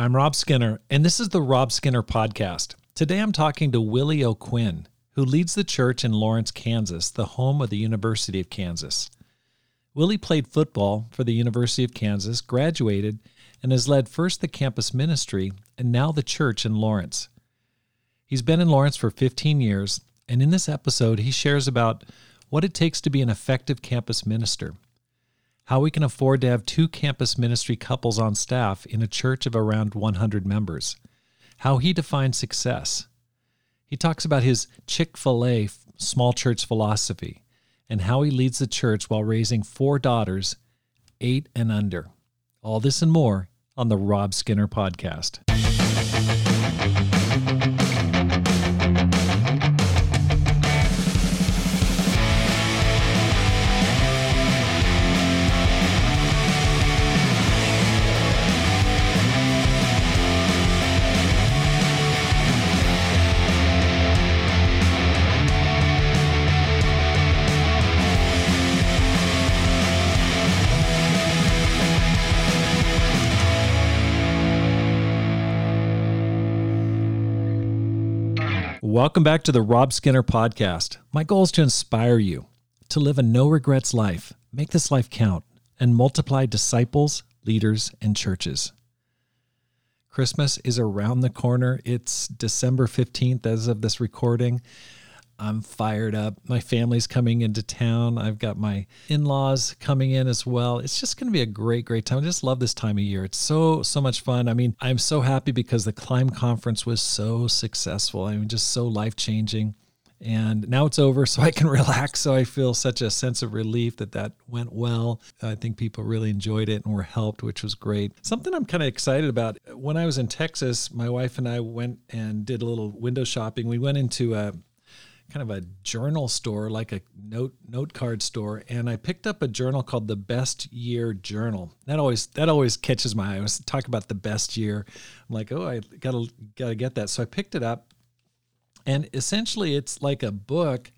I'm Rob Skinner, and this is the Rob Skinner Podcast. Today I'm talking to Willie O'Quinn, who leads the church in Lawrence, Kansas, the home of the University of Kansas. Willie played football for the University of Kansas, graduated, and has led first the campus ministry and now the church in Lawrence. He's been in Lawrence for 15 years, and in this episode, he shares about what it takes to be an effective campus minister how we can afford to have two campus ministry couples on staff in a church of around 100 members, how he defines success. He talks about his Chick fil A small church philosophy and how he leads the church while raising four daughters, eight and under. All this and more on the Rob Skinner podcast. Welcome back to the Rob Skinner podcast. My goal is to inspire you to live a no regrets life, make this life count, and multiply disciples, leaders, and churches. Christmas is around the corner. It's December 15th as of this recording. I'm fired up. My family's coming into town. I've got my in laws coming in as well. It's just going to be a great, great time. I just love this time of year. It's so, so much fun. I mean, I'm so happy because the Climb Conference was so successful. I mean, just so life changing. And now it's over, so I can relax. So I feel such a sense of relief that that went well. I think people really enjoyed it and were helped, which was great. Something I'm kind of excited about. When I was in Texas, my wife and I went and did a little window shopping. We went into a kind of a journal store, like a note note card store, and I picked up a journal called the Best Year Journal. That always that always catches my eye. I was talk about the best year. I'm like, oh, I gotta gotta get that. So I picked it up, and essentially, it's like a book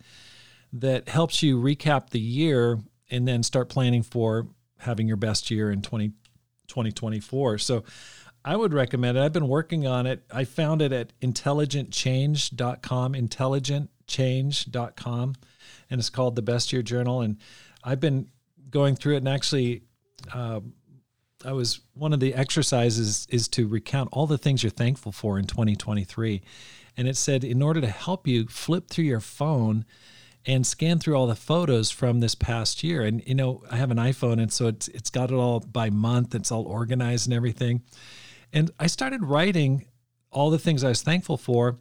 that helps you recap the year and then start planning for having your best year in 20, 2024. So I would recommend it. I've been working on it. I found it at intelligentchange.com, intelligent change.com and it's called the best year journal. And i've been going through it and actually uh, i was one of the exercises is to recount all the things you're thankful for in 2023 and it said in order to help you flip through your phone and scan through all the photos from this past year. And you know i have an iphone and so it's it's got it all by month. It's all organized and everything. And i started writing all the things i was thankful for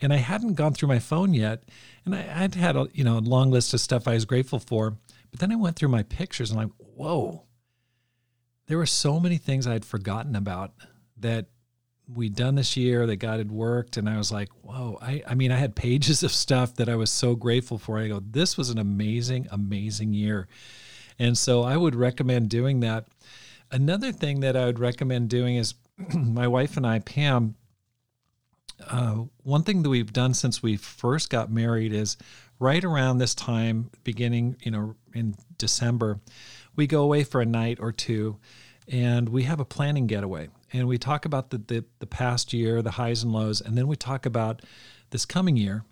and I hadn't gone through my phone yet, and I, would had a you know a long list of stuff I was grateful for. But then I went through my pictures and I'm like, whoa, there were so many things I had forgotten about that we'd done this year that God had worked. And I was like, whoa, I, I mean, I had pages of stuff that I was so grateful for. I go, this was an amazing, amazing year. And so I would recommend doing that. Another thing that I would recommend doing is my wife and I, Pam, uh, one thing that we've done since we first got married is right around this time, beginning, you know, in December, we go away for a night or two and we have a planning getaway. And we talk about the, the, the past year, the highs and lows, and then we talk about this coming year.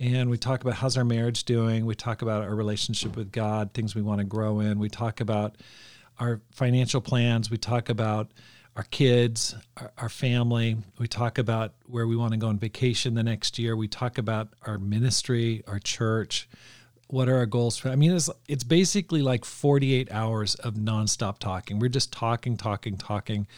And we talk about how's our marriage doing. We talk about our relationship with God, things we want to grow in. We talk about our financial plans. We talk about our kids, our, our, family. We talk about where we want to go on vacation the next year. We talk about our ministry, our church. What are our goals for? I mean, it's it's basically like 48 hours of nonstop talking. We're just talking, talking, talking,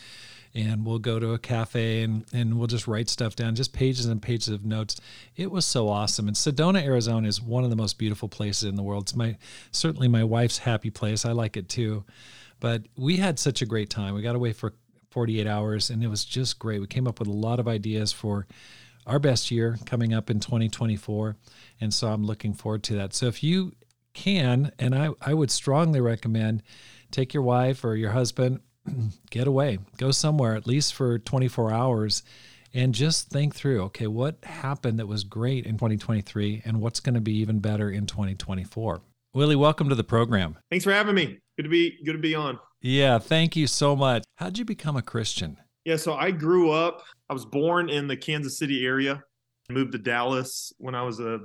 and we'll go to a cafe and and we'll just write stuff down, just pages and pages of notes. It was so awesome. And Sedona, Arizona, is one of the most beautiful places in the world. It's my certainly my wife's happy place. I like it too but we had such a great time. We got away for 48 hours, and it was just great. We came up with a lot of ideas for our best year coming up in 2024, and so I'm looking forward to that. So if you can, and I, I would strongly recommend take your wife or your husband, get away, go somewhere at least for 24 hours, and just think through okay, what happened that was great in 2023, and what's going to be even better in 2024. Willie, welcome to the program. Thanks for having me. Good to be good to be on. Yeah, thank you so much. How'd you become a Christian? Yeah, so I grew up. I was born in the Kansas City area. Moved to Dallas when I was a,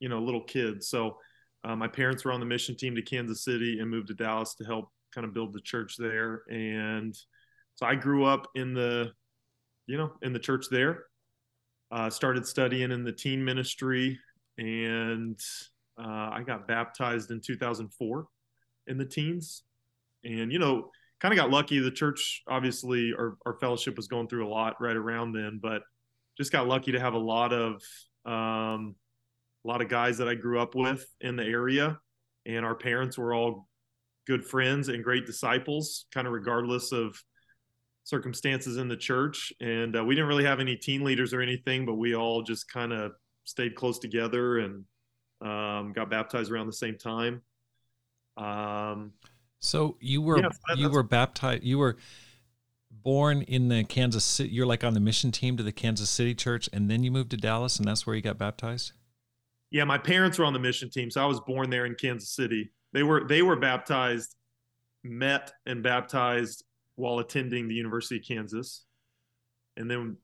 you know, little kid. So uh, my parents were on the mission team to Kansas City and moved to Dallas to help kind of build the church there. And so I grew up in the, you know, in the church there. Uh, started studying in the teen ministry, and uh, I got baptized in 2004 in the teens. And you know, kind of got lucky. The church, obviously, our, our fellowship was going through a lot right around then, but just got lucky to have a lot of um, a lot of guys that I grew up with in the area, and our parents were all good friends and great disciples, kind of regardless of circumstances in the church. And uh, we didn't really have any teen leaders or anything, but we all just kind of stayed close together and um, got baptized around the same time. Um, so you were you were baptized. You were born in the Kansas City. You're like on the mission team to the Kansas City church, and then you moved to Dallas, and that's where you got baptized. Yeah, my parents were on the mission team, so I was born there in Kansas City. They were they were baptized, met and baptized while attending the University of Kansas, and then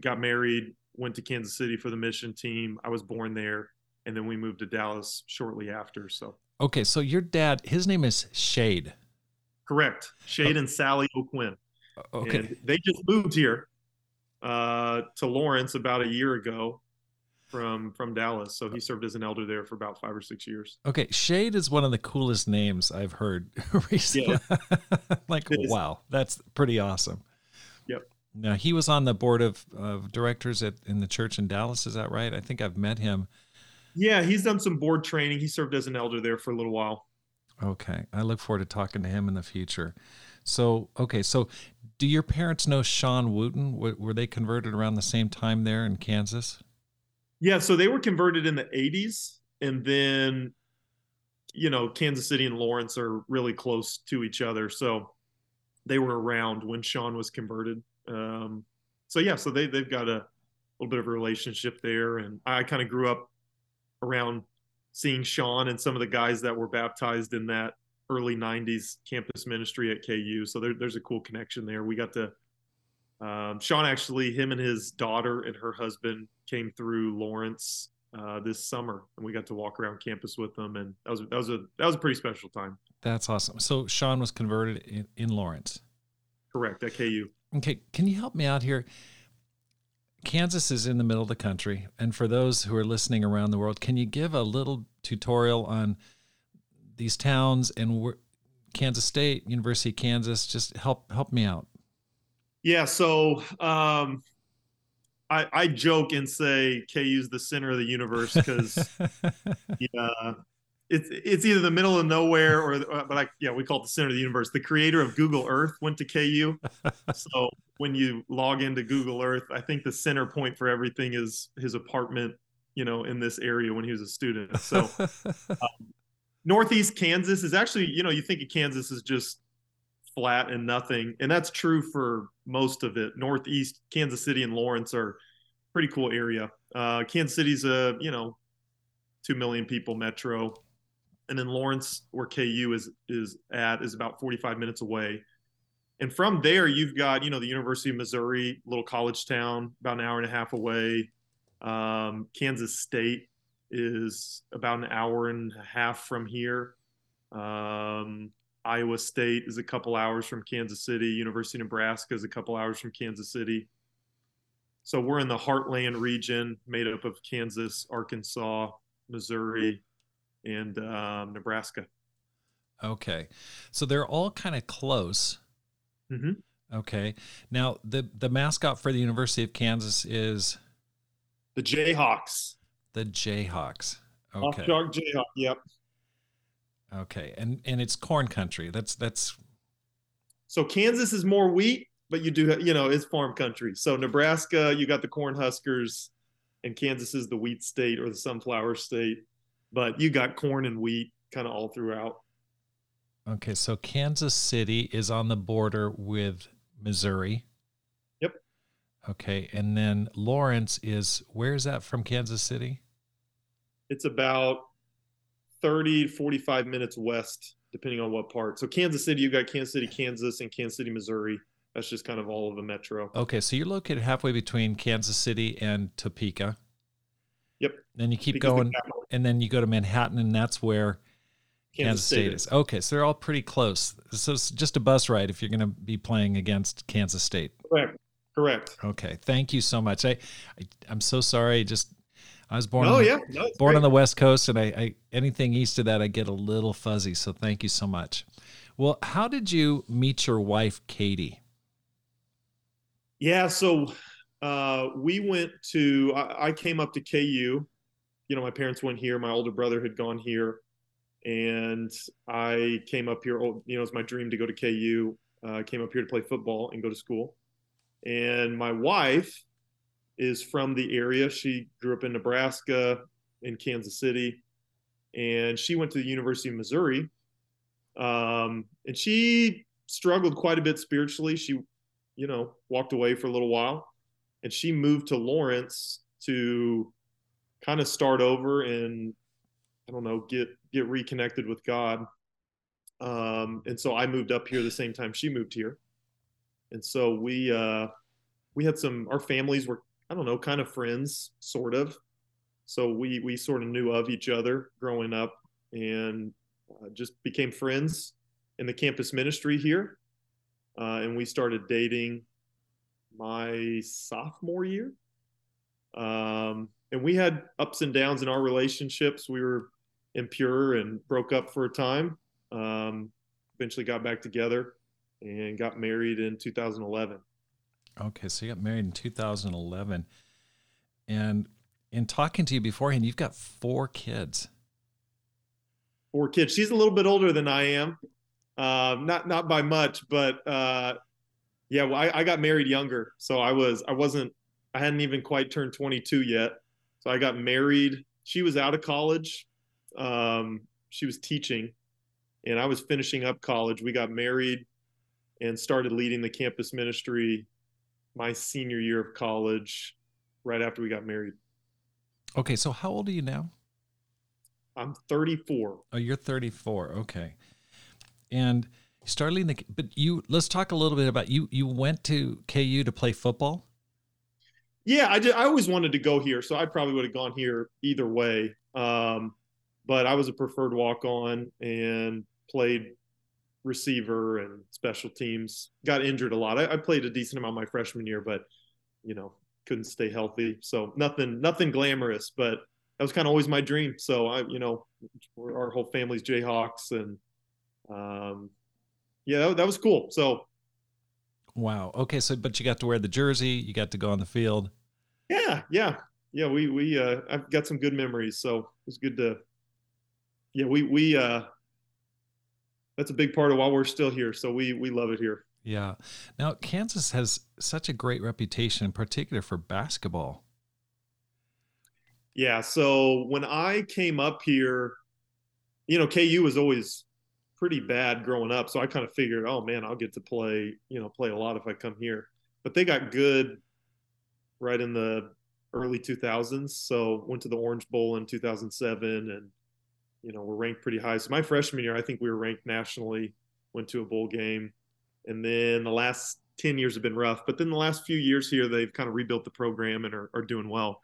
got married. Went to Kansas City for the mission team. I was born there, and then we moved to Dallas shortly after. So Okay, so your dad, his name is Shade. Correct. Shade oh. and Sally O'Quinn. Okay. And they just moved here uh, to Lawrence about a year ago from from Dallas. So he served as an elder there for about five or six years. Okay, Shade is one of the coolest names I've heard recently. Yeah. like, wow, that's pretty awesome. Yep. Now he was on the board of, of directors at in the church in Dallas. Is that right? I think I've met him. Yeah, he's done some board training. He served as an elder there for a little while. Okay. I look forward to talking to him in the future. So, okay. So, do your parents know Sean Wooten? Were they converted around the same time there in Kansas? Yeah. So, they were converted in the 80s. And then, you know, Kansas City and Lawrence are really close to each other. So, they were around when Sean was converted. Um, so, yeah. So, they, they've got a little bit of a relationship there. And I kind of grew up around seeing Sean and some of the guys that were baptized in that early 90s campus ministry at KU. So there, there's a cool connection there. We got to, um, Sean actually, him and his daughter and her husband came through Lawrence uh, this summer and we got to walk around campus with them. And that was, that was a, that was a pretty special time. That's awesome. So Sean was converted in, in Lawrence. Correct. At KU. Okay. Can you help me out here? Kansas is in the middle of the country. And for those who are listening around the world, can you give a little tutorial on these towns and Kansas State, University of Kansas? Just help help me out. Yeah, so um, I, I joke and say KU is the center of the universe because yeah, it's it's either the middle of nowhere or uh, but like yeah we call it the center of the universe. The creator of google earth went to ku so when you log into google earth i think the center point for everything is his apartment you know in this area when he was a student. So um, northeast kansas is actually you know you think of kansas as just flat and nothing and that's true for most of it. Northeast kansas city and lawrence are pretty cool area. Uh, kansas city's a you know 2 million people metro and then Lawrence, where KU is is at, is about 45 minutes away. And from there, you've got you know the University of Missouri, little college town, about an hour and a half away. Um, Kansas State is about an hour and a half from here. Um, Iowa State is a couple hours from Kansas City. University of Nebraska is a couple hours from Kansas City. So we're in the heartland region made up of Kansas, Arkansas, Missouri, and um, Nebraska. Okay, so they're all kind of close. Mm-hmm. Okay, now the the mascot for the University of Kansas is the Jayhawks. The Jayhawks. Okay. Shark Jayhawk. Yep. Okay, and and it's corn country. That's that's. So Kansas is more wheat, but you do you know it's farm country. So Nebraska, you got the corn huskers, and Kansas is the wheat state or the sunflower state but you got corn and wheat kind of all throughout. Okay, so Kansas City is on the border with Missouri. Yep. Okay, and then Lawrence is where is that from Kansas City? It's about 30 45 minutes west depending on what part. So Kansas City, you got Kansas City, Kansas and Kansas City, Missouri. that's just kind of all of the metro. Okay, so you're located halfway between Kansas City and Topeka. Yep. Then you keep going, and then you go to Manhattan, and that's where Kansas, Kansas State, State is. is. Okay, so they're all pretty close. So it's just a bus ride if you're going to be playing against Kansas State. Correct. Correct. Okay. Thank you so much. I, I am so sorry. Just I was born. Oh on the, yeah, no, born great. on the West Coast, and I, I anything east of that, I get a little fuzzy. So thank you so much. Well, how did you meet your wife, Katie? Yeah, so uh, we went to. I, I came up to KU. You know, my parents went here. My older brother had gone here, and I came up here. Oh, you know, it was my dream to go to KU. Uh, uh, came up here to play football and go to school. And my wife is from the area. She grew up in Nebraska, in Kansas City, and she went to the University of Missouri. Um, and she struggled quite a bit spiritually. She, you know, walked away for a little while, and she moved to Lawrence to kind of start over and I don't know get get reconnected with God. Um, and so I moved up here the same time she moved here. And so we uh, we had some our families were I don't know kind of friends sort of, so we we sort of knew of each other growing up and uh, just became friends in the campus ministry here, uh, and we started dating my sophomore year. Um, and we had ups and downs in our relationships. We were impure and broke up for a time. Um, eventually got back together and got married in 2011. Okay, so you got married in 2011. And in talking to you beforehand, you've got four kids. Four kids. She's a little bit older than I am. Uh, not not by much, but uh, yeah, well, I, I got married younger, so I was I wasn't I hadn't even quite turned 22 yet. So I got married. She was out of college. Um, she was teaching, and I was finishing up college. We got married and started leading the campus ministry my senior year of college right after we got married. Okay, so how old are you now? I'm 34. Oh, you're 34. Okay. And leading the but you let's talk a little bit about you you went to KU to play football? Yeah, I did I always wanted to go here, so I probably would have gone here either way. Um, but I was a preferred walk on and played receiver and special teams. Got injured a lot. I, I, played a decent amount my freshman year, but you know couldn't stay healthy. So nothing nothing glamorous, but that was kind of always my dream. So I you know our whole family's Jayhawks and um, yeah that, that was cool. So wow. Okay. So but you got to wear the jersey. You got to go on the field. Yeah. Yeah. Yeah. We we uh, I've got some good memories. So it's good to yeah we we uh that's a big part of why we're still here. So we we love it here. Yeah. Now Kansas has such a great reputation, in particular for basketball. Yeah. So when I came up here, you know, KU was always pretty bad growing up. So I kind of figured, oh man, I'll get to play, you know, play a lot if I come here. But they got good right in the early 2000s. So went to the Orange Bowl in 2007 and you know, we're ranked pretty high. So my freshman year, I think we were ranked nationally, went to a bowl game. And then the last 10 years have been rough. But then the last few years here, they've kind of rebuilt the program and are, are doing well.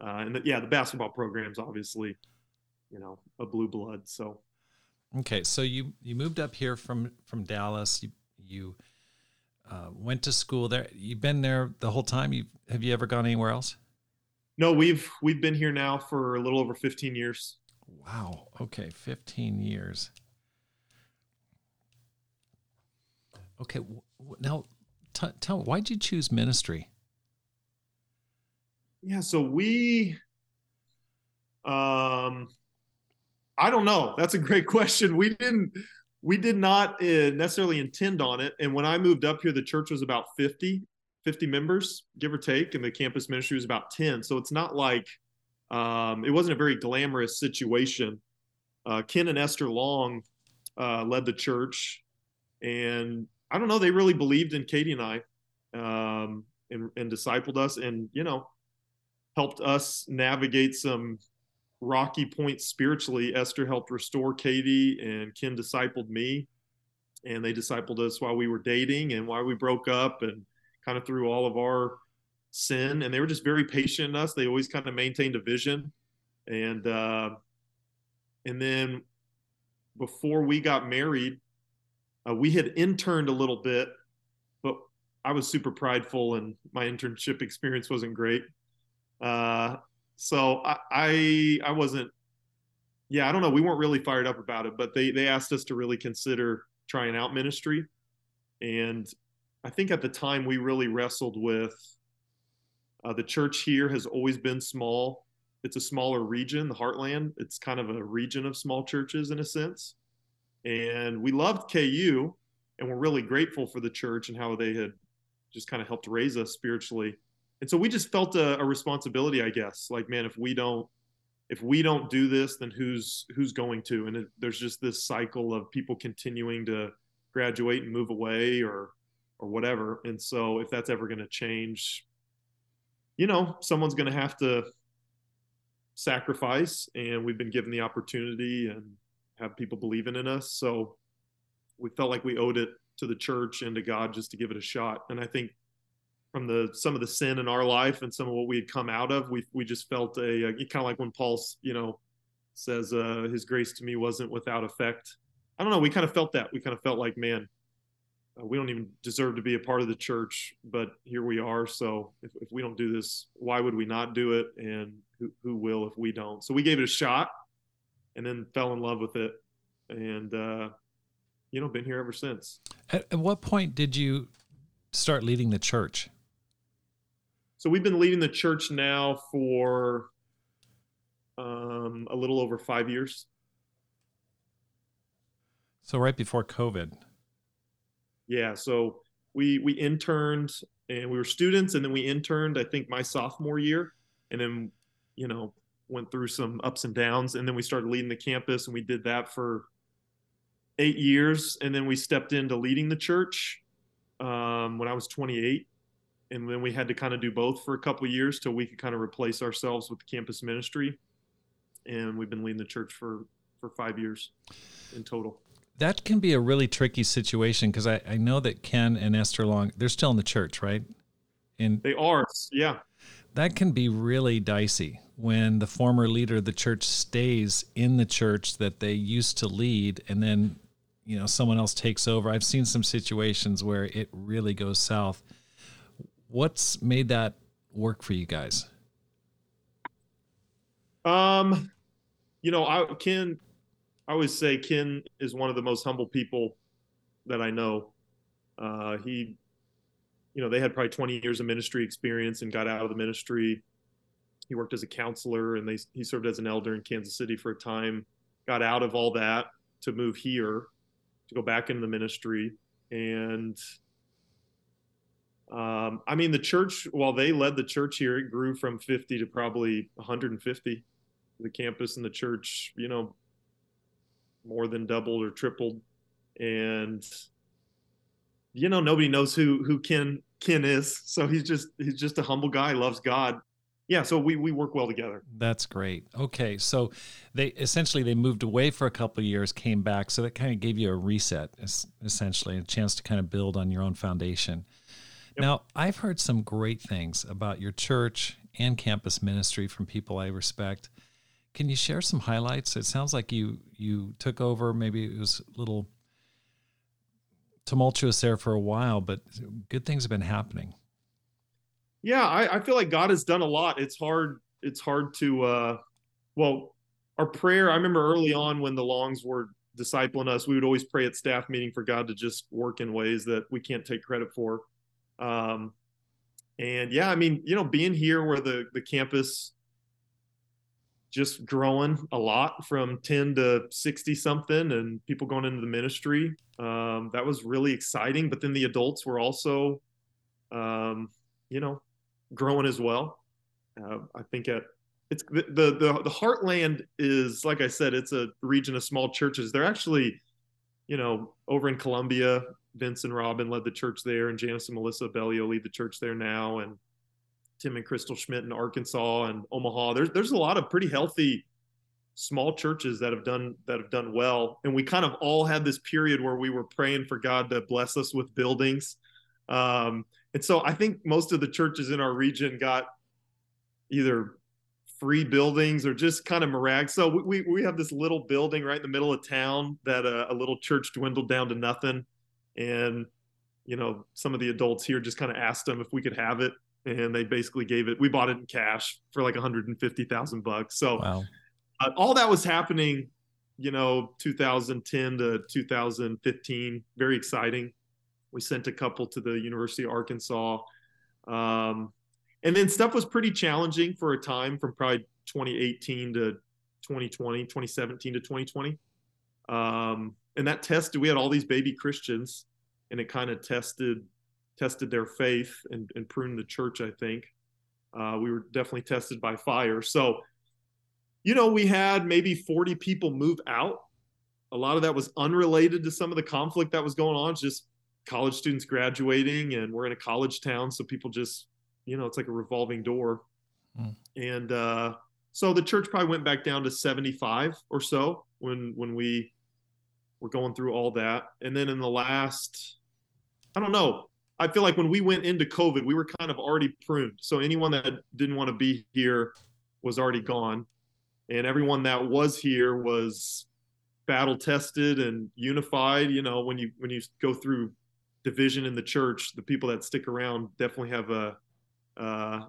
Uh, and the, yeah, the basketball program's obviously, you know, a blue blood. So. Okay. So you, you moved up here from, from Dallas. You, you uh, went to school there. You've been there the whole time. You have you ever gone anywhere else? No, we've, we've been here now for a little over 15 years. Wow. Okay, 15 years. Okay, now t- tell why'd you choose ministry? Yeah, so we um I don't know. That's a great question. We didn't we did not uh, necessarily intend on it and when I moved up here the church was about 50 50 members give or take and the campus ministry was about 10. So it's not like um, it wasn't a very glamorous situation. Uh, Ken and Esther Long uh, led the church, and I don't know, they really believed in Katie and I, um, and, and discipled us, and you know, helped us navigate some rocky point spiritually. Esther helped restore Katie, and Ken discipled me. and they discipled us while we were dating and while we broke up and kind of through all of our sin and they were just very patient in us they always kind of maintained a vision and uh and then before we got married uh, we had interned a little bit but i was super prideful and my internship experience wasn't great uh so i i, I wasn't yeah i don't know we weren't really fired up about it but they they asked us to really consider trying out ministry and i think at the time we really wrestled with uh, the church here has always been small. It's a smaller region, the Heartland. It's kind of a region of small churches in a sense. And we loved KU and we're really grateful for the church and how they had just kind of helped raise us spiritually. And so we just felt a, a responsibility, I guess. Like, man, if we don't if we don't do this, then who's who's going to? And it, there's just this cycle of people continuing to graduate and move away or or whatever. And so if that's ever going to change, you know, someone's going to have to sacrifice, and we've been given the opportunity and have people believing in us. So we felt like we owed it to the church and to God just to give it a shot. And I think from the some of the sin in our life and some of what we had come out of, we we just felt a, a kind of like when Paul's you know says uh, his grace to me wasn't without effect. I don't know. We kind of felt that. We kind of felt like, man, uh, we don't even deserve to be a part of the church, but here we are. So if, if we don't do this, why would we not do it? And who, who will if we don't? So we gave it a shot and then fell in love with it. And, uh, you know, been here ever since. At, at what point did you start leading the church? So we've been leading the church now for um, a little over five years. So right before COVID. Yeah, so we we interned and we were students, and then we interned. I think my sophomore year, and then you know went through some ups and downs, and then we started leading the campus, and we did that for eight years, and then we stepped into leading the church um, when I was 28, and then we had to kind of do both for a couple of years till we could kind of replace ourselves with the campus ministry, and we've been leading the church for for five years in total that can be a really tricky situation because I, I know that Ken and Esther Long they're still in the church, right? And they are, yeah. That can be really dicey when the former leader of the church stays in the church that they used to lead, and then you know someone else takes over. I've seen some situations where it really goes south. What's made that work for you guys? Um, you know, I Ken I always say Ken is one of the most humble people that I know. Uh, he, you know, they had probably 20 years of ministry experience and got out of the ministry. He worked as a counselor and they, he served as an elder in Kansas City for a time, got out of all that to move here, to go back into the ministry. And um, I mean, the church, while they led the church here, it grew from 50 to probably 150. The campus and the church, you know, more than doubled or tripled, and you know nobody knows who who Ken Ken is. So he's just he's just a humble guy, loves God. Yeah, so we we work well together. That's great. Okay, so they essentially they moved away for a couple years, came back, so that kind of gave you a reset, essentially, a chance to kind of build on your own foundation. Yep. Now, I've heard some great things about your church and campus ministry from people I respect. Can you share some highlights? It sounds like you you took over. Maybe it was a little tumultuous there for a while, but good things have been happening. Yeah, I, I feel like God has done a lot. It's hard. It's hard to. uh Well, our prayer. I remember early on when the Longs were discipling us, we would always pray at staff meeting for God to just work in ways that we can't take credit for. Um, and yeah, I mean, you know, being here where the the campus just growing a lot from 10 to 60 something and people going into the ministry. Um, that was really exciting. But then the adults were also, um, you know, growing as well. Uh, I think at it's the, the, the the heartland is like I said, it's a region of small churches. They're actually, you know, over in Columbia, Vince and Robin led the church there, and Janice and Melissa Bellio lead the church there now, and Tim and Crystal Schmidt in Arkansas and Omaha. There's there's a lot of pretty healthy small churches that have done that have done well. And we kind of all had this period where we were praying for god to bless us with buildings. Um, and so i think most of the churches in our region got either free buildings or just kind of mirag so we, we have this little building right in the middle of town that a, a little church dwindled down to nothing and you know some of the adults here just kind of asked them if we could have it and they basically gave it we bought it in cash for like 150,000 bucks so wow uh, all that was happening, you know, 2010 to 2015. Very exciting. We sent a couple to the University of Arkansas. Um, and then stuff was pretty challenging for a time from probably 2018 to 2020, 2017 to 2020. Um, and that tested, we had all these baby Christians and it kind of tested, tested their faith and, and pruned the church, I think. Uh, we were definitely tested by fire. So you know, we had maybe 40 people move out. A lot of that was unrelated to some of the conflict that was going on, just college students graduating, and we're in a college town. So people just, you know, it's like a revolving door. Mm. And uh, so the church probably went back down to 75 or so when when we were going through all that. And then in the last, I don't know, I feel like when we went into COVID, we were kind of already pruned. So anyone that didn't want to be here was already gone. And everyone that was here was battle tested and unified. You know when you when you go through division in the church the people that stick around definitely have a, a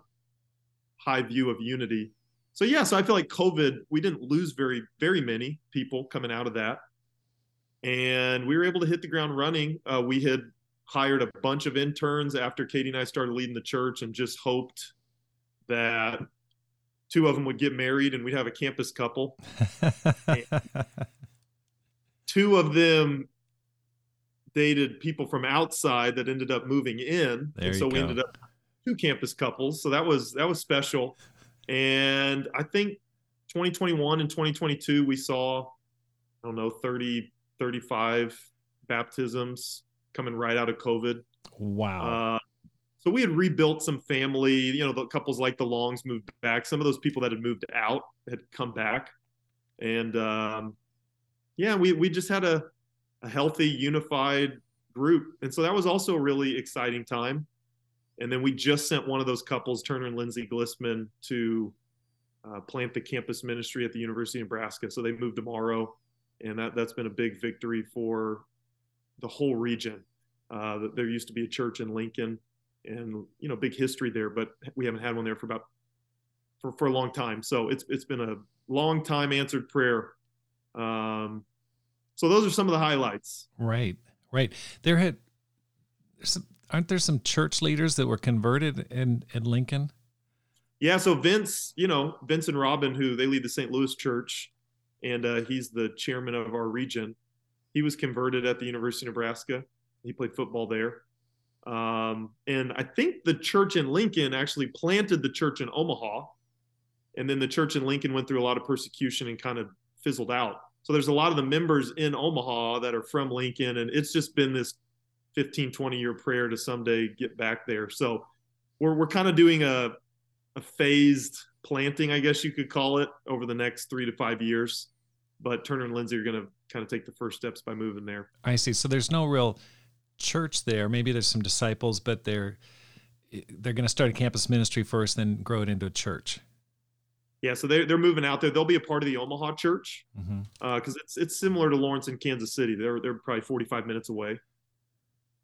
high view of unity. So yeah so i feel like covid we didn't lose very very many people coming out of that and we were able to hit the ground running uh, we had hired a bunch of interns after katie and i started leading the church and just hoped that two of them would get married and we'd have a campus couple. two of them dated people from outside that ended up moving in. There and so we go. ended up two campus couples. So that was that was special. And I think 2021 and 2022 we saw I don't know 30 35 baptisms coming right out of COVID. Wow. Uh, so we had rebuilt some family. You know, the couples like the Longs moved back. Some of those people that had moved out had come back, and um, yeah, we we just had a a healthy, unified group, and so that was also a really exciting time. And then we just sent one of those couples, Turner and Lindsay Glissman, to uh, plant the campus ministry at the University of Nebraska. So they moved tomorrow, and that that's been a big victory for the whole region. Uh, there used to be a church in Lincoln and you know big history there, but we haven't had one there for about for, for a long time. So it's it's been a long time answered prayer. Um, so those are some of the highlights. Right, right. There had some, aren't there some church leaders that were converted in in Lincoln? Yeah. So Vince, you know Vince and Robin, who they lead the St. Louis Church, and uh, he's the chairman of our region. He was converted at the University of Nebraska. He played football there. Um, and I think the church in Lincoln actually planted the church in Omaha. And then the church in Lincoln went through a lot of persecution and kind of fizzled out. So there's a lot of the members in Omaha that are from Lincoln. And it's just been this 15, 20 year prayer to someday get back there. So we're, we're kind of doing a, a phased planting, I guess you could call it, over the next three to five years. But Turner and Lindsay are going to kind of take the first steps by moving there. I see. So there's no real church there. Maybe there's some disciples, but they're they're going to start a campus ministry first, then grow it into a church. Yeah, so they're they're moving out there. They'll be a part of the Omaha church because mm-hmm. uh, it's it's similar to Lawrence and Kansas City. They're they're probably 45 minutes away.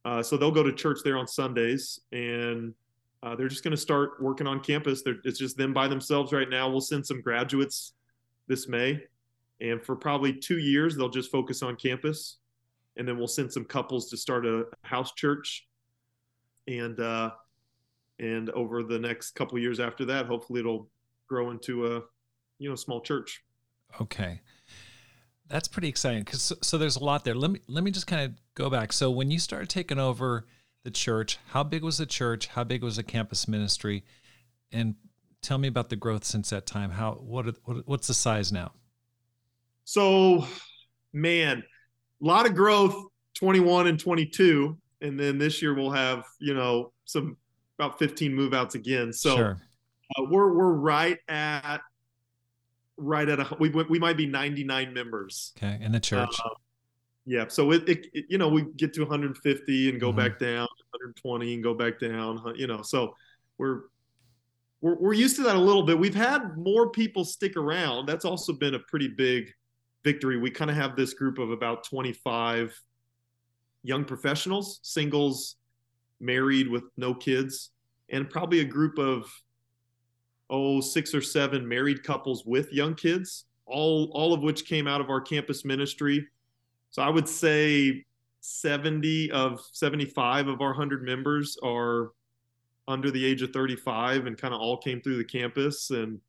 Uh, so they'll go to church there on Sundays, and uh, they're just going to start working on campus. They're, it's just them by themselves right now. We'll send some graduates this May, and for probably two years they'll just focus on campus. And then we'll send some couples to start a house church. And uh and over the next couple years after that hopefully it'll grow into a you know small church. Okay. That's pretty exciting because so, so, there's a lot there. Let me let me just kind of go back. So when you started taking over the church how big was the church? How big was the campus ministry? And tell me about the growth since that time. How what, what what's the size now so man a lot of growth 21 and 22 and then this year we'll have you know some about 15 move outs again so sure. uh, we're we're right at right at a we we might be 99 members. Okay, in the church. Uh, yeah, so it, it, it, you know we get to 150 and go mm-hmm. back down, 120 and go back down. You know, so we're we're we're used to that a little bit. We've had more people stick around. That's also been a pretty big victory. We kind of have this group of about 25 young professionals, singles, married with no kids, and probably a group of oh six or seven married couples with young kids, all all of which came out of our campus ministry. So I would say 70 of 75 of our 100 members are under the age of 35 and kind of all came through the campus and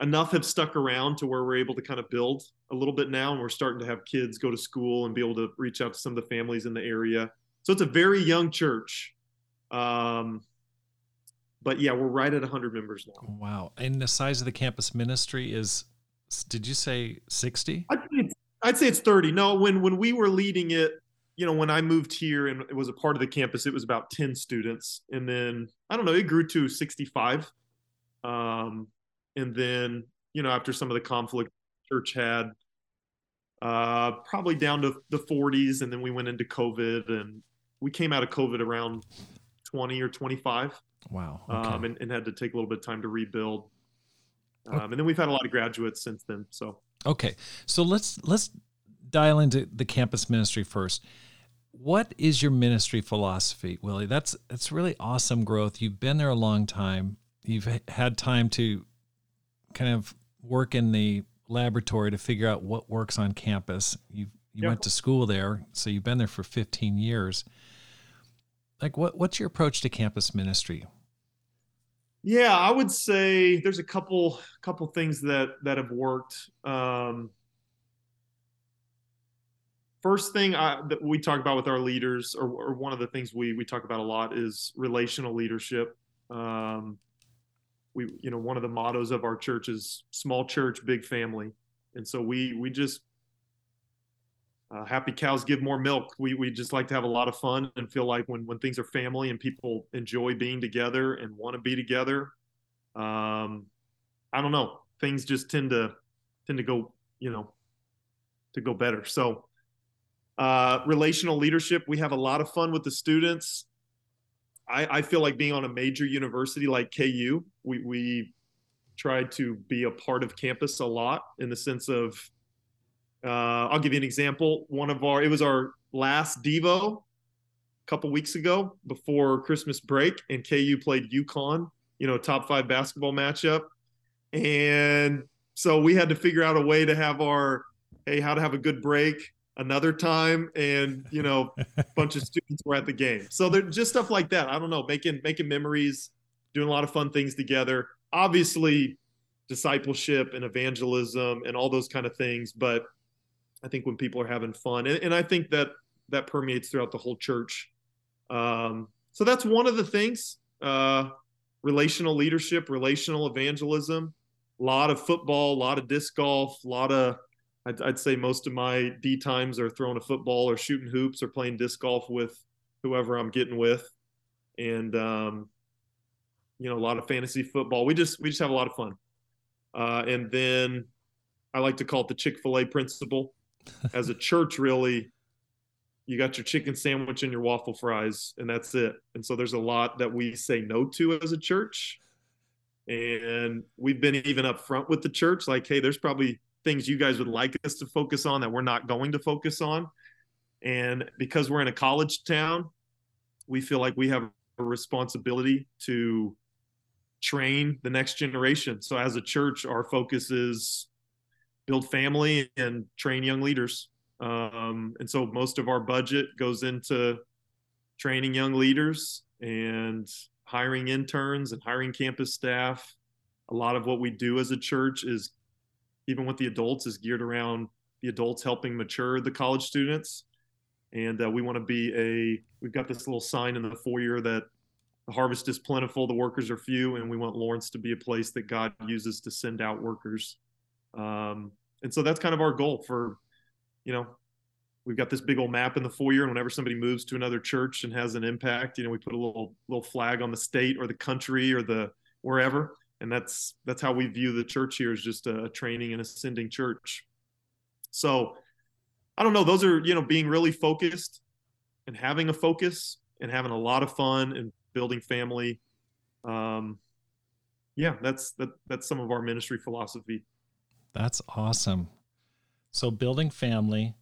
enough have stuck around to where we're able to kind of build a little bit now and we're starting to have kids go to school and be able to reach out to some of the families in the area. So it's a very young church. Um, but yeah we're right at 100 members now. Wow. And the size of the campus ministry is did you say 60 I'd say, it's, I'd say it's 30 no when when we were leading it you know, when I moved here and it was a part of the campus, it was about 10 students. And then I don't know, it grew to 65. Um, and then, you know, after some of the conflict church had, uh, probably down to the 40s. And then we went into COVID and we came out of COVID around 20 or 25. Wow. Okay. Um, and, and, had to take a little bit of time to rebuild. Um, and then we've had a lot of graduates since then. So, okay. So let's, let's dial into the campus ministry first what is your ministry philosophy, Willie? That's that's really awesome growth. You've been there a long time. You've had time to kind of work in the laboratory to figure out what works on campus. You you yep. went to school there, so you've been there for 15 years. Like what what's your approach to campus ministry? Yeah, I would say there's a couple couple things that that have worked. Um, first thing I, that we talk about with our leaders, or, or, one of the things we we talk about a lot, is relational leadership. Um, we, you know, one of the mottos of our church is "small church, big family," and so we we just uh, happy cows give more milk. We we just like to have a lot of fun and feel like when when things are family and people enjoy being together and want to be together. Um, I don't know, things just tend to tend to go, you know, to go better. So uh, relational leadership, we have a lot of fun with the students. I, I feel like being on a major university like KU, we, we try to be a part of campus a lot in the sense of, uh, I'll give you an example. One of our, it was our last Devo a couple weeks ago before Christmas break, and KU played UConn, you know, top five basketball matchup. And so we had to figure out a way to have our, hey, how to have a good break another time and you know a bunch of students were at the game. So they're just stuff like that. I don't know making making memories doing a lot of fun things together. Obviously discipleship and evangelism and all those kind of things but i think when people are having fun and, and i think that that permeates throughout the whole church. Um, so that's one of the things uh, relational leadership relational evangelism a lot of football a lot of disc golf a lot of I'd, I'd, say most of my D times are throwing a football or shooting hoops or playing disc golf with whoever I'm getting with, and um, you know a lot of fantasy football. We just we just have a lot of fun, uh, and then I like to call it the Chick Fil A principle. As a church, really, you got your chicken sandwich and your waffle fries, and that's it. And so there's a lot that we say no to as a church, and we've been even upfront with the church, like, hey, there's probably things you guys would like us to focus on that we're not going to focus on. And because we're in a college town, we feel like we have a responsibility to train the next generation. So as a church, our focus is build family and train young leaders. Um, and so most of our budget goes into training young leaders and hiring interns and hiring campus staff. A lot of what we do as a church is even with the adults, is geared around the adults helping mature the college students. And uh, we want to be a, we've got this little sign in the foyer that the harvest is plentiful, the workers are few, and we want Lawrence to be a place that God uses to send out workers. Um, and so that's kind of our goal for, you know, we've got this big old map in the foyer, and whenever somebody moves to another church and has an impact, you know, we put a little little flag on the state or the country or the wherever, and that's that's how we view the church here is just a training and ascending church. So I don't know. Those are you know being really focused and having a focus and having a lot of fun and building family. Um, yeah, that's that that's some of our ministry philosophy. That's awesome. So building family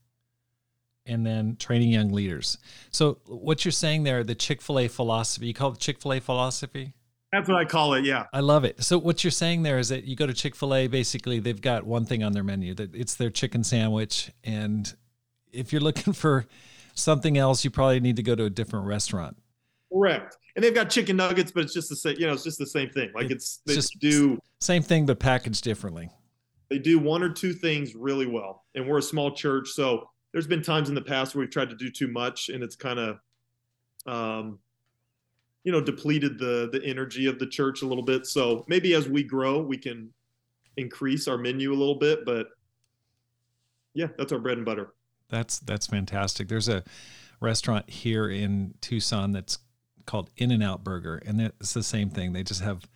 and then training young leaders. So what you're saying there, the Chick-fil-A philosophy, you call it Chick-fil-A philosophy? That's what I call it. Yeah. I love it. So what you're saying there is that you go to Chick-fil-A, basically they've got one thing on their menu that it's their chicken sandwich. And if you're looking for something else, you probably need to go to a different restaurant. Correct. And they've got chicken nuggets, but it's just the same, you know, it's just the same thing. Like it's, they just do same thing, but packaged differently. They do one or two things really well. And we're a small church. So there's been times in the past where we've tried to do too much and it's kind of, um, you know, depleted the the energy of the church a little bit. So maybe as we grow, we can increase our menu a little bit. But yeah, that's our bread and butter. That's that's fantastic. There's a restaurant here in Tucson that's called In-N-Out Burger, and it's the same thing. They just have,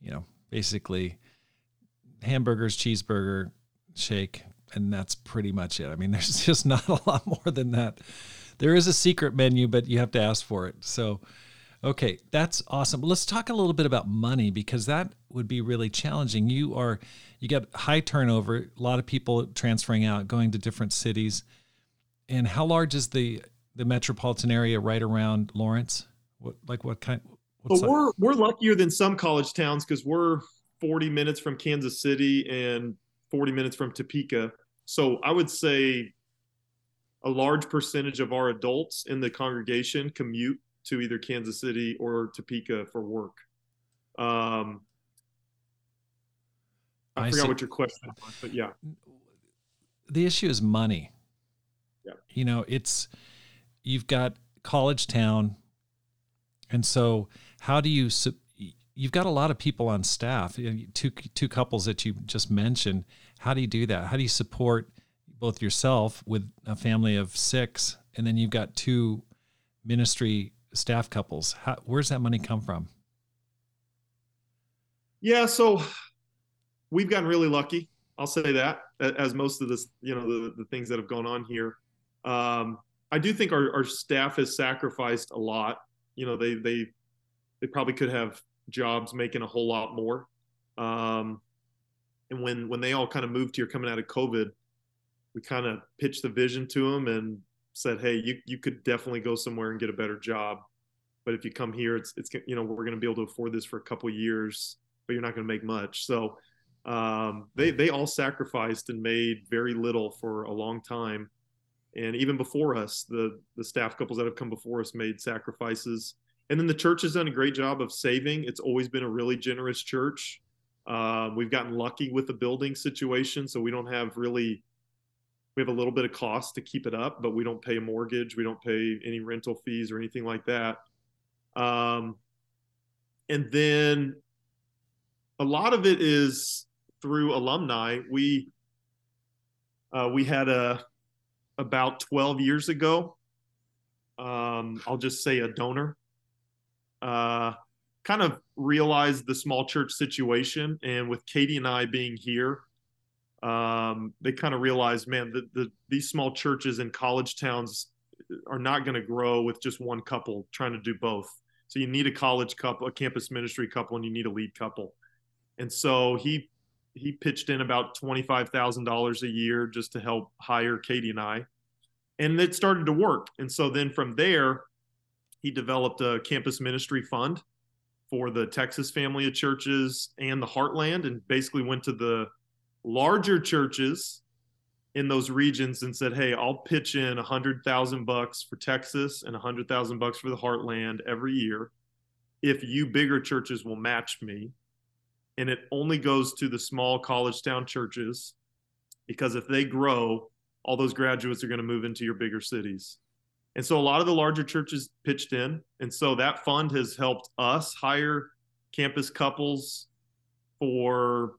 you know, basically hamburgers, cheeseburger, shake, and that's pretty much it. I mean, there's just not a lot more than that. There is a secret menu, but you have to ask for it. So, okay, that's awesome. Let's talk a little bit about money because that would be really challenging. You are you get high turnover, a lot of people transferring out, going to different cities. And how large is the the metropolitan area right around Lawrence? What like what kind? Well, we're we're luckier than some college towns because we're 40 minutes from Kansas City and 40 minutes from Topeka. So I would say a large percentage of our adults in the congregation commute to either Kansas City or Topeka for work. Um, I, I forgot see. what your question was, but yeah. The issue is money. Yeah. You know, it's you've got college town, and so how do you? You've got a lot of people on staff, two two couples that you just mentioned. How do you do that? How do you support both yourself with a family of six, and then you've got two ministry staff couples? How, where's that money come from? Yeah, so we've gotten really lucky. I'll say that, as most of this, you know, the, the things that have gone on here. Um, I do think our, our staff has sacrificed a lot. You know, they they they probably could have jobs making a whole lot more. Um, and when when they all kind of moved here coming out of COVID, we kind of pitched the vision to them and said, "Hey, you you could definitely go somewhere and get a better job, but if you come here, it's it's you know we're going to be able to afford this for a couple years, but you're not going to make much." So um, they they all sacrificed and made very little for a long time. And even before us the the staff couples that have come before us made sacrifices. And then the church has done a great job of saving. It's always been a really generous church. Um, we've gotten lucky with the building situation so we don't have really we have a little bit of cost to keep it up but we don't pay a mortgage we don't pay any rental fees or anything like that um, and then a lot of it is through alumni we uh, we had a about 12 years ago. Um, I'll just say a donor. Uh, kind of realized the small church situation, and with Katie and I being here, um, they kind of realized, man, that the, these small churches in college towns are not going to grow with just one couple trying to do both. So you need a college couple, a campus ministry couple, and you need a lead couple. And so he he pitched in about twenty five thousand dollars a year just to help hire Katie and I, and it started to work. And so then from there, he developed a campus ministry fund for the Texas family of churches and the Heartland, and basically went to the larger churches in those regions and said, "Hey, I'll pitch in a hundred thousand bucks for Texas and a hundred thousand bucks for the Heartland every year, if you bigger churches will match me." And it only goes to the small college town churches because if they grow, all those graduates are going to move into your bigger cities. And so a lot of the larger churches pitched in. And so that fund has helped us hire campus couples for,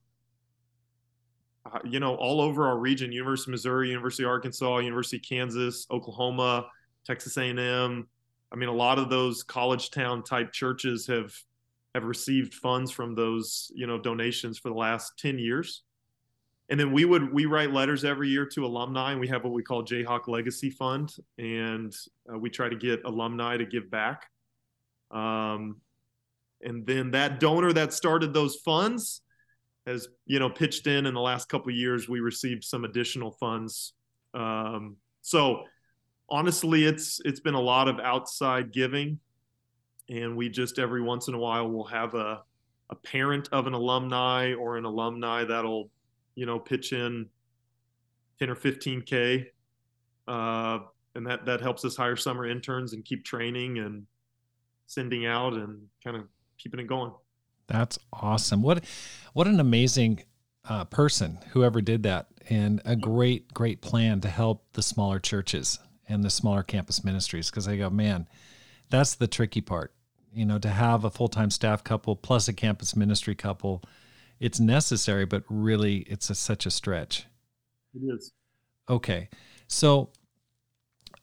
uh, you know, all over our region, University of Missouri, University of Arkansas, University of Kansas, Oklahoma, Texas A&M. I mean, a lot of those college town type churches have have received funds from those you know donations for the last 10 years and then we would we write letters every year to alumni and we have what we call jayhawk legacy fund and uh, we try to get alumni to give back um, and then that donor that started those funds has you know pitched in in the last couple years we received some additional funds. Um, so honestly it's it's been a lot of outside giving. And we just every once in a while will have a a parent of an alumni or an alumni that'll you know pitch in 10 or 15k uh, and that that helps us hire summer interns and keep training and sending out and kind of keeping it going that's awesome. What what an amazing uh, person whoever did that and a great great plan to help the smaller churches and the smaller campus ministries because i go man that's the tricky part. You know to have a full-time staff couple plus a campus ministry couple it's necessary but really it's a, such a stretch. It is. Okay. So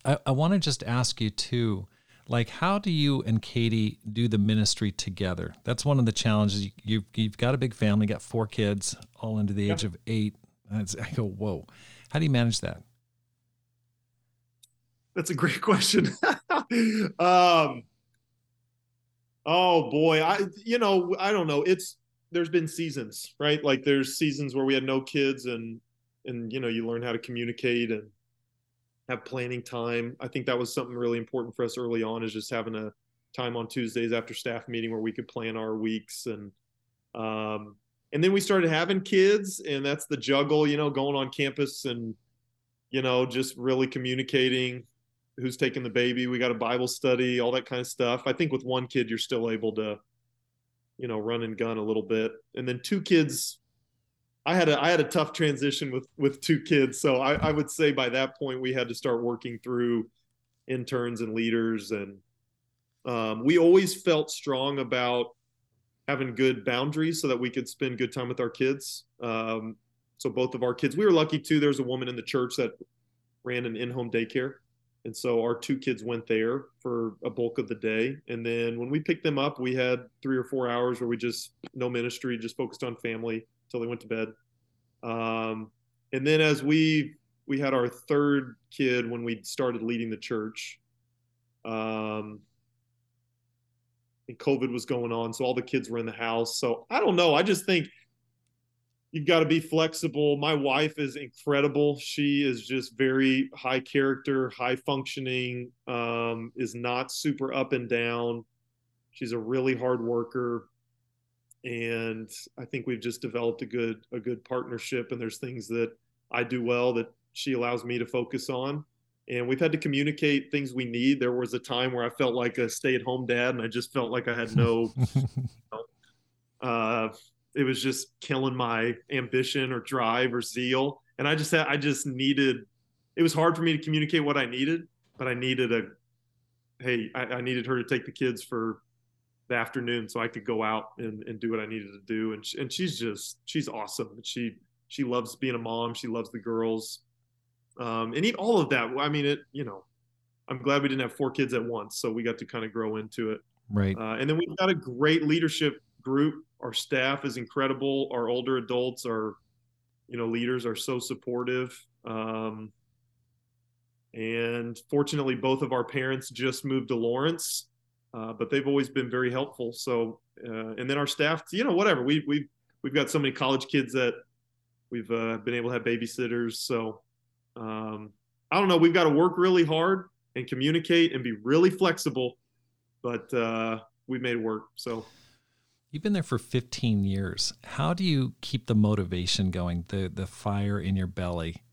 i, I want to just ask you too like how do you and katie do the ministry together? That's one of the challenges. You, you've, you've got a big family got four kids all under the age of eight. I go whoa. How do you manage that? That's a great question. Um Oh boy, I you know I don't know. It's there's been seasons, right? Like there's seasons where we had no kids, and and you know you learn how to communicate and have planning time. I think that was something really important for us early on, is just having a time on Tuesdays after staff meeting where we could plan our weeks and um and then we started having kids and that's the juggle you know going on campus and you know just really communicating who's taking the baby. We got a Bible study, all that kind of stuff. I think with one kid, you're still able to, you know, run and gun a little bit. And then two kids, I had a I had a tough transition with with two kids. So I, I would say by that point we had to start working through interns and leaders, and um, we always felt strong about having good boundaries so that we could spend good time with our kids. Um, so both of our kids, we were lucky too. There's a woman in the church that ran an in-home daycare and so our two kids went there for a bulk of the day. And then when we picked them up, we had three or four hours where we just, no ministry, just focused on family until they went to bed. Um, and then as we, we had our third kid when we started leading the church. Um, and COVID was going on. So all the kids were in the house. So I don't know. I just think you've got to be flexible. My wife is incredible. She is just very high character, high functioning, um, is not super up and down. She's a really hard worker. And I think we've just developed a good a good partnership. And there's things that I do well that she allows me to focus on. And we've had to communicate things we need. There was a time where I felt like a stay-at-home dad, and I just felt like I had no, you know, uh, it was just killing my ambition or drive or zeal. And I just had, I just needed, it was hard for me to communicate what I needed, but I needed a, hey, I, I needed her to take the kids for the afternoon so I could go out and, and do what I needed to do. And, she, and she's just, she's awesome. She, she loves being a mom. She loves the girls. Um, and eat all of that. I mean, it, you know, I'm glad we didn't have four kids at once. So we got to kind of grow into it. Right. Uh, and then we've got a great leadership group. Our staff is incredible. Our older adults are, you know, leaders are so supportive. Um, and fortunately, both of our parents just moved to Lawrence, uh, but they've always been very helpful. So, uh, and then our staff, you know, whatever we we we've got so many college kids that we've uh, been able to have babysitters. So, um, I don't know. We've got to work really hard and communicate and be really flexible, but uh, we made work. So. You've been there for 15 years. How do you keep the motivation going, the the fire in your belly,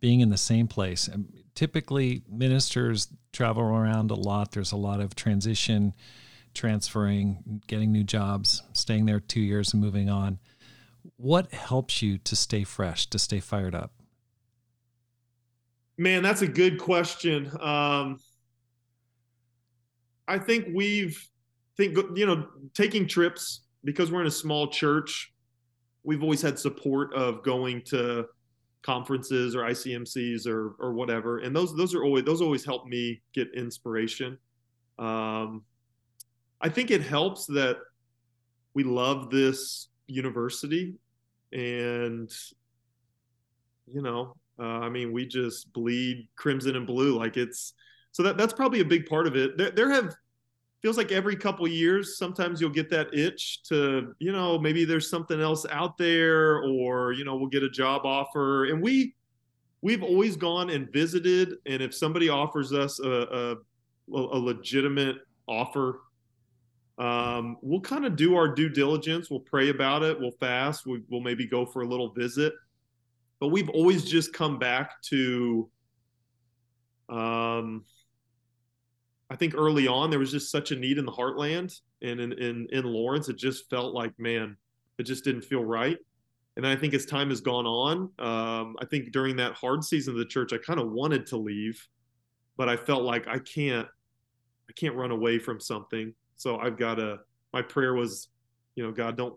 being in the same place? Typically, ministers travel around a lot. There's a lot of transition, transferring, getting new jobs, staying there two years and moving on. What helps you to stay fresh, to stay fired up? Man, that's a good question. Um, I think we've think you know taking trips because we're in a small church we've always had support of going to conferences or ICMCs or or whatever. And those those are always those always help me get inspiration. Um, I think it helps that we love this university and you know uh, i mean we just bleed crimson and blue. Like it's so that that's probably a big part of it. There, there have feels like every couple years sometimes you'll get that itch to you know maybe there's something else out there or you know we'll get a job offer and we we've always gone and visited and if somebody offers us a, a, a legitimate offer um, we'll kind of do our due diligence. We'll pray about it. We'll fast. We, will maybe go for a little visit. But we've always just come back to, um, I think early on there was just such a need in the heartland and in, in, in Lawrence. It just felt like, man, it just didn't feel right. And I think as time has gone on, um, I think during that hard season of the church, I kind of wanted to leave, but I felt like I can't, I can't run away from something so I've got to. My prayer was, you know, God, don't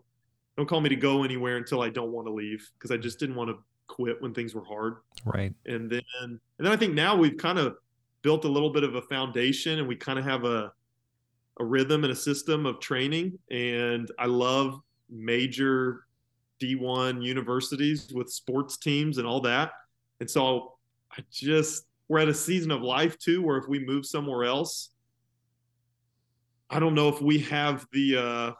don't call me to go anywhere until I don't want to leave because I just didn't want to quit when things were hard. Right. And then and then I think now we've kind of built a little bit of a foundation and we kind of have a a rhythm and a system of training and I love major D1 universities with sports teams and all that. And so I just we're at a season of life too where if we move somewhere else I don't know if we have the. Uh,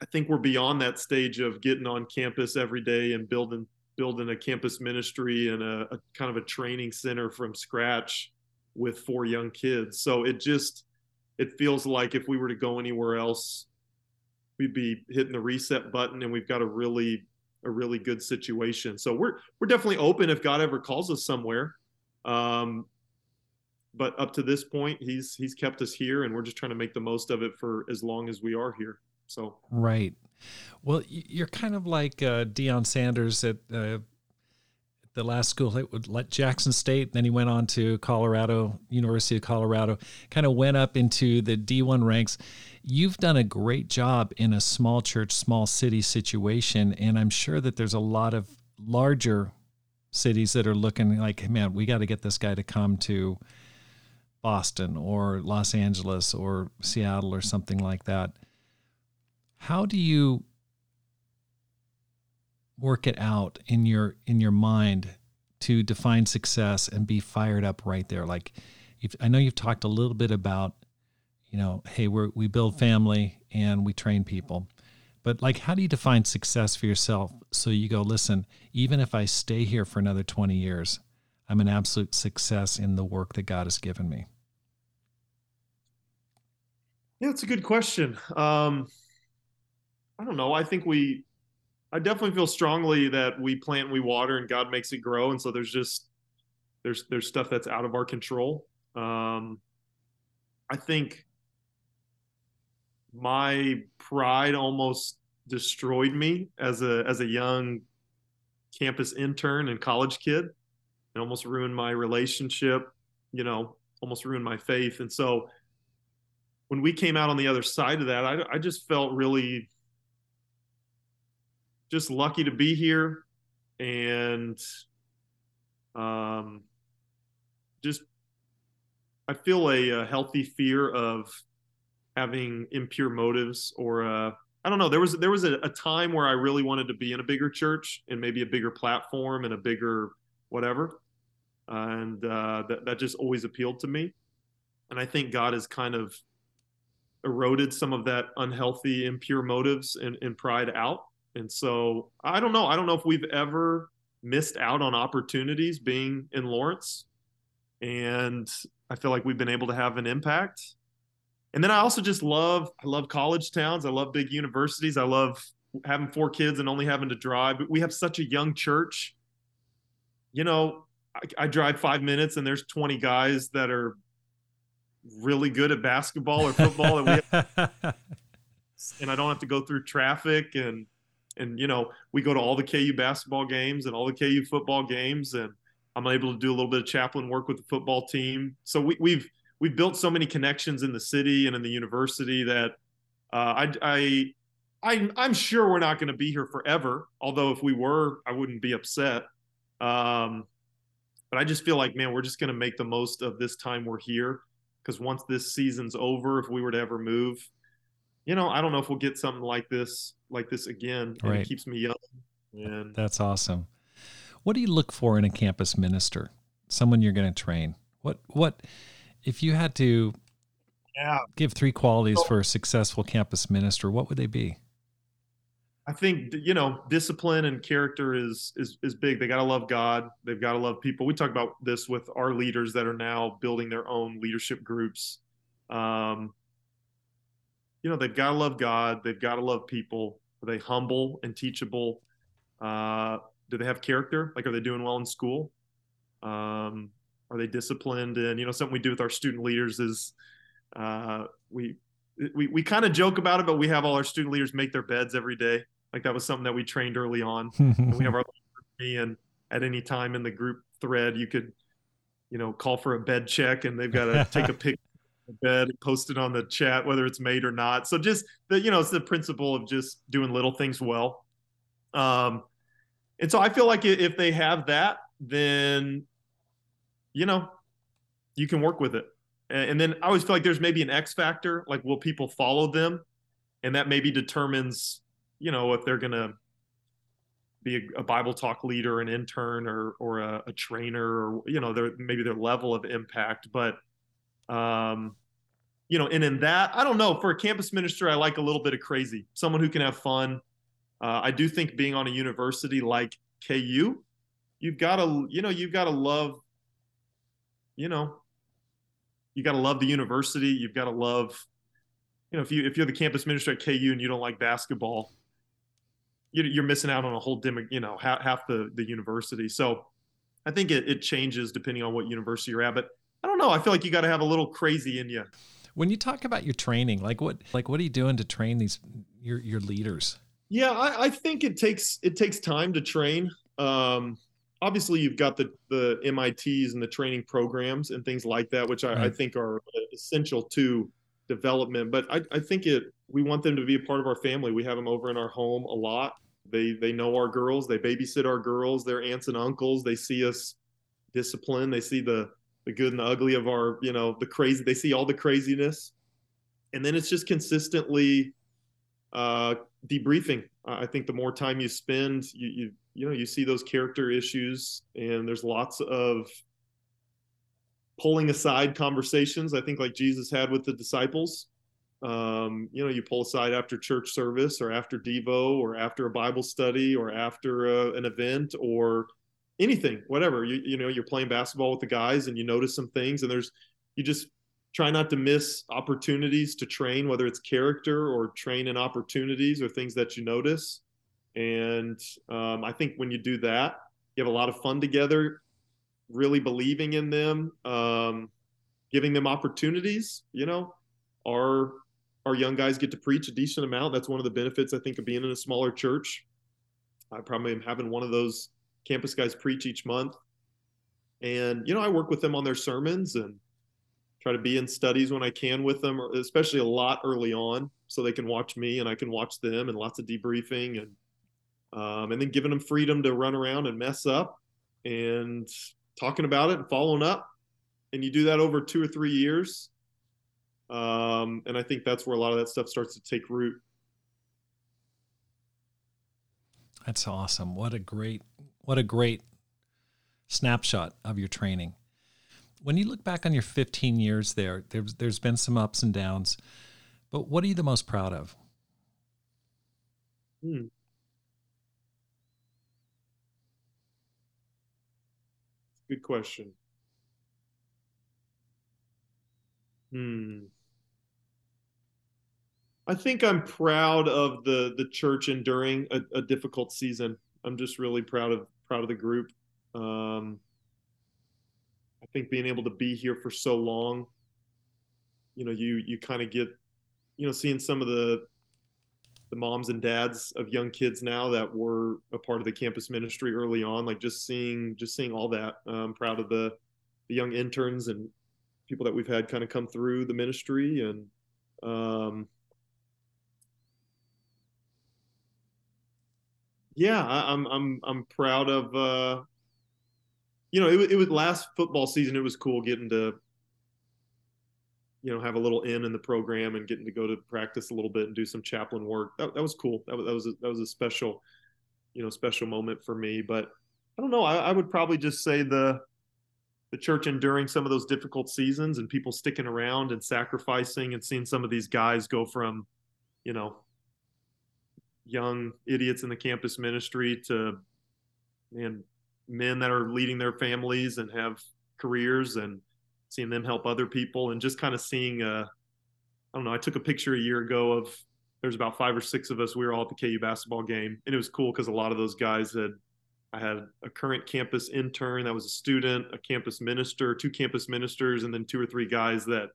I think we're beyond that stage of getting on campus every day and building building a campus ministry and a, a kind of a training center from scratch with four young kids. So it just it feels like if we were to go anywhere else, we'd be hitting the reset button, and we've got a really a really good situation. So we're we're definitely open if God ever calls us somewhere. Um, but up to this point, he's he's kept us here, and we're just trying to make the most of it for as long as we are here. So right. Well, you're kind of like uh, Deion Sanders at uh, the last school that would let Jackson State. Then he went on to Colorado, University of Colorado, kind of went up into the D1 ranks. You've done a great job in a small church, small city situation. And I'm sure that there's a lot of larger cities that are looking like, man, we got to get this guy to come to Boston or Los Angeles or Seattle or something like that. How do you work it out in your in your mind to define success and be fired up right there? Like, I know you've talked a little bit about, you know, hey, we we build family and we train people, but like, how do you define success for yourself? So you go, listen, even if I stay here for another twenty years, I'm an absolute success in the work that God has given me? Yeah, it's a good question. Um, I don't know. I think we, I definitely feel strongly that we plant, we water, and God makes it grow. And so there's just there's there's stuff that's out of our control. Um, I think my pride almost destroyed me as a as a young campus intern and college kid and almost ruined my relationship, you know, almost ruined my faith. And so when we came out on the other side of that, I, I just felt really just lucky to be here and um, just I feel a, a, healthy fear of having impure motives or uh, I don't know. There was there was a, a, time where I really wanted to be in a bigger church and maybe a bigger platform and a bigger whatever, and uh, that that just always appealed to me. And I think God has kind of eroded some of that unhealthy, impure motives and, and pride out. And so I don't know. I don't know if we've ever missed out on opportunities being in Lawrence. And I feel like we've been able to have an impact. And then I also just love I love college towns. I love big universities. I love having four kids and only having to drive. But we have such a young church. You know, I, I drive five minutes and there's 20 guys that are really good at basketball or football and, have, and I don't have to go through traffic and and you know we go to all the KU basketball games and all the KU football games and I'm able to do a little bit of chaplain work with the football team. So we, we've we've built so many connections in the city and in the university that uh, I, I I I'm sure we're not going to be here forever. Although if we were, I wouldn't be upset. Um, but I just feel like man, we're just going to make the most of this time we're here because once this season's over, if we were to ever move, you know, I don't know if we'll get something like this like this again. And Right. it keeps me young. And That's awesome. What do you look for in a campus minister? Someone you're going to train. What what if you had to yeah, give three qualities So- for a successful campus minister, what would they be? I think you know discipline and character is is is big. They got to love God. They've got to love people. We talk about this with our leaders that are now building their own leadership groups. Um, you know, they've got to love God. They've got to love people. Are they humble and teachable? Uh, do they have character? Like, are they doing well in school? Um, are they disciplined? And you know, something we do with our student leaders is uh, we we, we kind of joke about it, but we have all our student leaders make their beds every day. Like that was something that we trained early on. And we have our and at any time in the group thread, you could, you know, call for a bed check and they've got to take a picture bed and post it on the chat, whether it's made or not. So just the, you know, it's the principle of just doing little things well. Um, and so I feel like if they have that, then, you know, you can work with it. And then I always feel like there's maybe an X factor, like will people follow them? And that maybe determines, you know, if they're going to be a, a Bible talk leader, an intern, or or a, a trainer, or you know, their maybe their level of impact. But, um, you know, and in that, I don't know. For a campus minister, I like a little bit of crazy, someone who can have fun. Uh, I do think being on a university like KU, you've got to, you know, you've got to love, you know, you got to love the university. You've got to love, you know, if you if you're the campus minister at KU and you don't like basketball, you, you're missing out on a whole demo, you know, half, half the the university. So I think it, it changes depending on what university you're at. But I don't know. I feel like you got to have a little crazy in you. when you talk about your training, like what like what are you doing to train these your your leaders? Yeah, I, I think it takes it takes time to train. Um, obviously, you've got the the MITs and the training programs and things like that, which I, I think are essential to development. But I, I think it we want them to be a part of our family. We have them over in our home a lot. They they know our girls. They babysit our girls. They're aunts and uncles. They see us discipline. They see the the good and the ugly of our you know the crazy. They see all the craziness, and then it's just consistently uh, debriefing. I think the more time you spend, you, you you know you see those character issues, and there's lots of pulling aside conversations. I think like Jesus had with the disciples. Um, you know, you pull aside after church service, or after Devo, or after a Bible study, or after uh an event, or anything, whatever. You you know, you're playing basketball with the guys, and you notice some things, and there's you just try not to miss opportunities to train, whether it's character or train in opportunities or things that you notice. And um, I think when you do that, you have a lot of fun together, really believing in them, um, giving them opportunities. You know, our our young guys get to preach a decent amount. That's one of the benefits I think of being in a smaller church. I probably am having one of those campus guys preach each month, and you know, I work with them on their sermons and try to be in studies when I can with them, especially a lot early on, so they can watch me and I can watch them, and lots of debriefing and um, and then giving them freedom to run around and mess up and talking about it and following up. And you do that over two or three years, um, and I think that's where a lot of that stuff starts to take root. That's awesome. What a great what a great snapshot of your training. When you look back on your 15 years there, there's there's been some ups and downs. But what are you the most proud of? Hmm. Good question. Hmm. I think I'm proud of the the church enduring a, a difficult season. I'm just really proud of proud of the group. Um, I think being able to be here for so long, you know, you you kind of get, you know, seeing some of the the moms and dads of young kids now that were a part of the campus ministry early on, like just seeing just seeing all that. I'm proud of the the young interns and people that we've had kind of come through the ministry and um, yeah, I, I'm I'm I'm proud of uh, you know it, it was last football season. It was cool getting to you know, have a little in in the program and getting to go to practice a little bit and do some chaplain work. That, that was cool. That was that was a, that was a special, you know, special moment for me. But I don't know. I, I would probably just say the the church enduring some of those difficult seasons and people sticking around and sacrificing and seeing some of these guys go from, you know, young idiots in the campus ministry to and men that are leading their families and have careers and seeing them help other people and just kind of seeing uh I don't know, I took a picture a year ago of there's about five or six of us. We were all at the KU basketball game. And it was cool because a lot of those guys had I had a current campus intern that was a student, a campus minister, two campus ministers, and then two or three guys that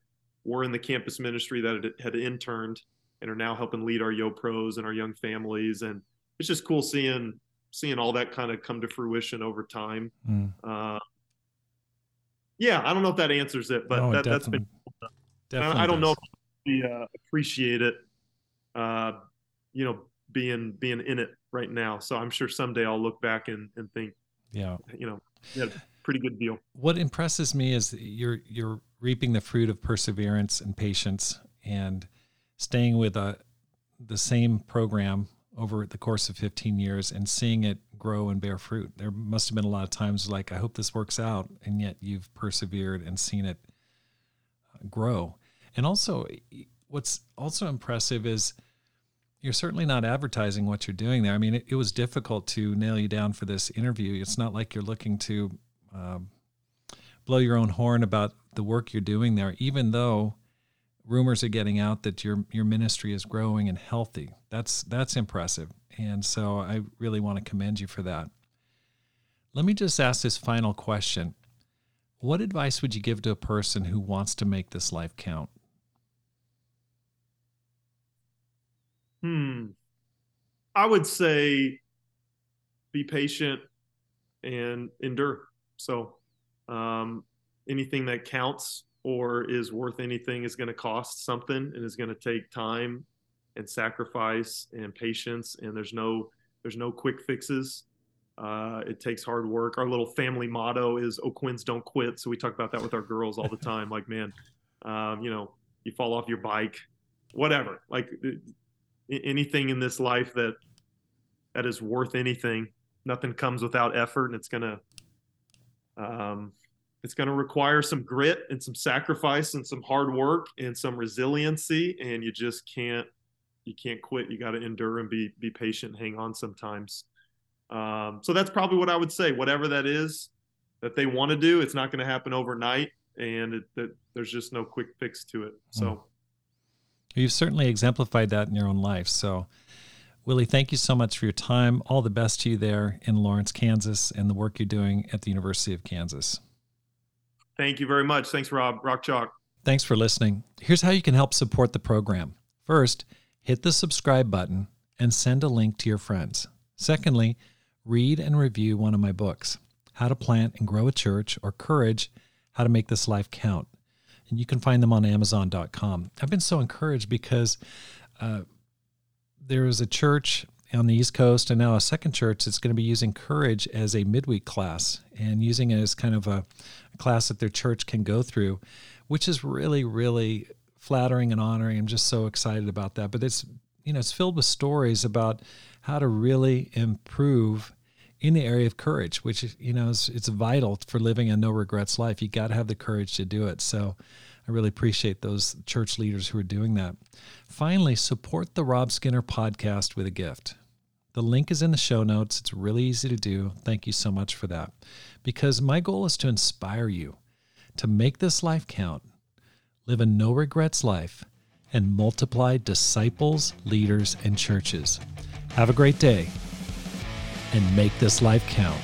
were in the campus ministry that had, had interned and are now helping lead our Yo Pros and our young families. And it's just cool seeing seeing all that kind of come to fruition over time. Mm. Uh, yeah, I don't know if that answers it, but that, has been. I, I, don't know if we uh, appreciate it. Uh, you know, being being in it right now. So I'm sure someday I'll look back and, and think, yeah, you know, yeah, pretty good deal. What impresses me is you're you're reaping the fruit of perseverance and patience and staying with a uh, the same program over the course of 15 years and seeing it grow and bear fruit. There must have been a lot of times like, I hope this works out. And yet you've persevered and seen it uh, grow. And also, what's also impressive is you're certainly not advertising what you're doing there. I mean, it, it was difficult to nail you down for this interview. It's not like you're looking to um, blow your own horn about the work you're doing there, even though rumors are getting out that your your ministry is growing and healthy. That's that's impressive, and so I really want to commend you for that. Let me just ask this final question: What advice would you give to a person who wants to make this life count? Hmm. I would say be patient and endure. So, um, anything that counts or is worth anything is going to cost something and is going to take time and sacrifice and patience. And there's no there's no quick fixes. Uh, it takes hard work. Our little family motto is "O'Quinn's don't quit." So we talk about that with our girls all the time. Like, man, um, you know, you fall off your bike, whatever. Like anything in this life that that is worth anything. Nothing comes without effort, and it's gonna um, it's gonna require some grit and some sacrifice and some hard work and some resiliency. And you just can't you can't quit. You got to endure and be be patient, hang on sometimes. Um, so that's probably what I would say. Whatever that is that they want to do, it's not going to happen overnight, and it, that there's just no quick fix to it. So. You've certainly exemplified that in your own life. So, Willie, thank you so much for your time. All the best to you there in Lawrence, Kansas, and the work you're doing at the University of Kansas. Thank you very much. Thanks, Rob. Rock Chalk. Thanks for listening. Here's how you can help support the program. First, hit the subscribe button and send a link to your friends. Secondly, read and review one of my books How to Plant and Grow a Church or Courage How to Make This Life Count and you can find them on Amazon.com. I've been so encouraged because uh, there is a church on the East Coast and now a second church that's going to be using courage as a midweek class and using it as kind of a, a class that their church can go through, which is really, really flattering and honoring. I'm just so excited about that. But it's you know it's filled with stories about how to really improve in the area of courage, which you know is it's vital for living a no regrets life. You got to have the courage to do it. So I really appreciate those church leaders who are doing that. Finally, support the Rob Skinner podcast with a gift. The link is in the show notes. It's really easy to do. Thank you so much for that. Because my goal is to inspire you to make this life count, live a no regrets life, and multiply disciples, leaders, and churches. Have a great day and make this life count.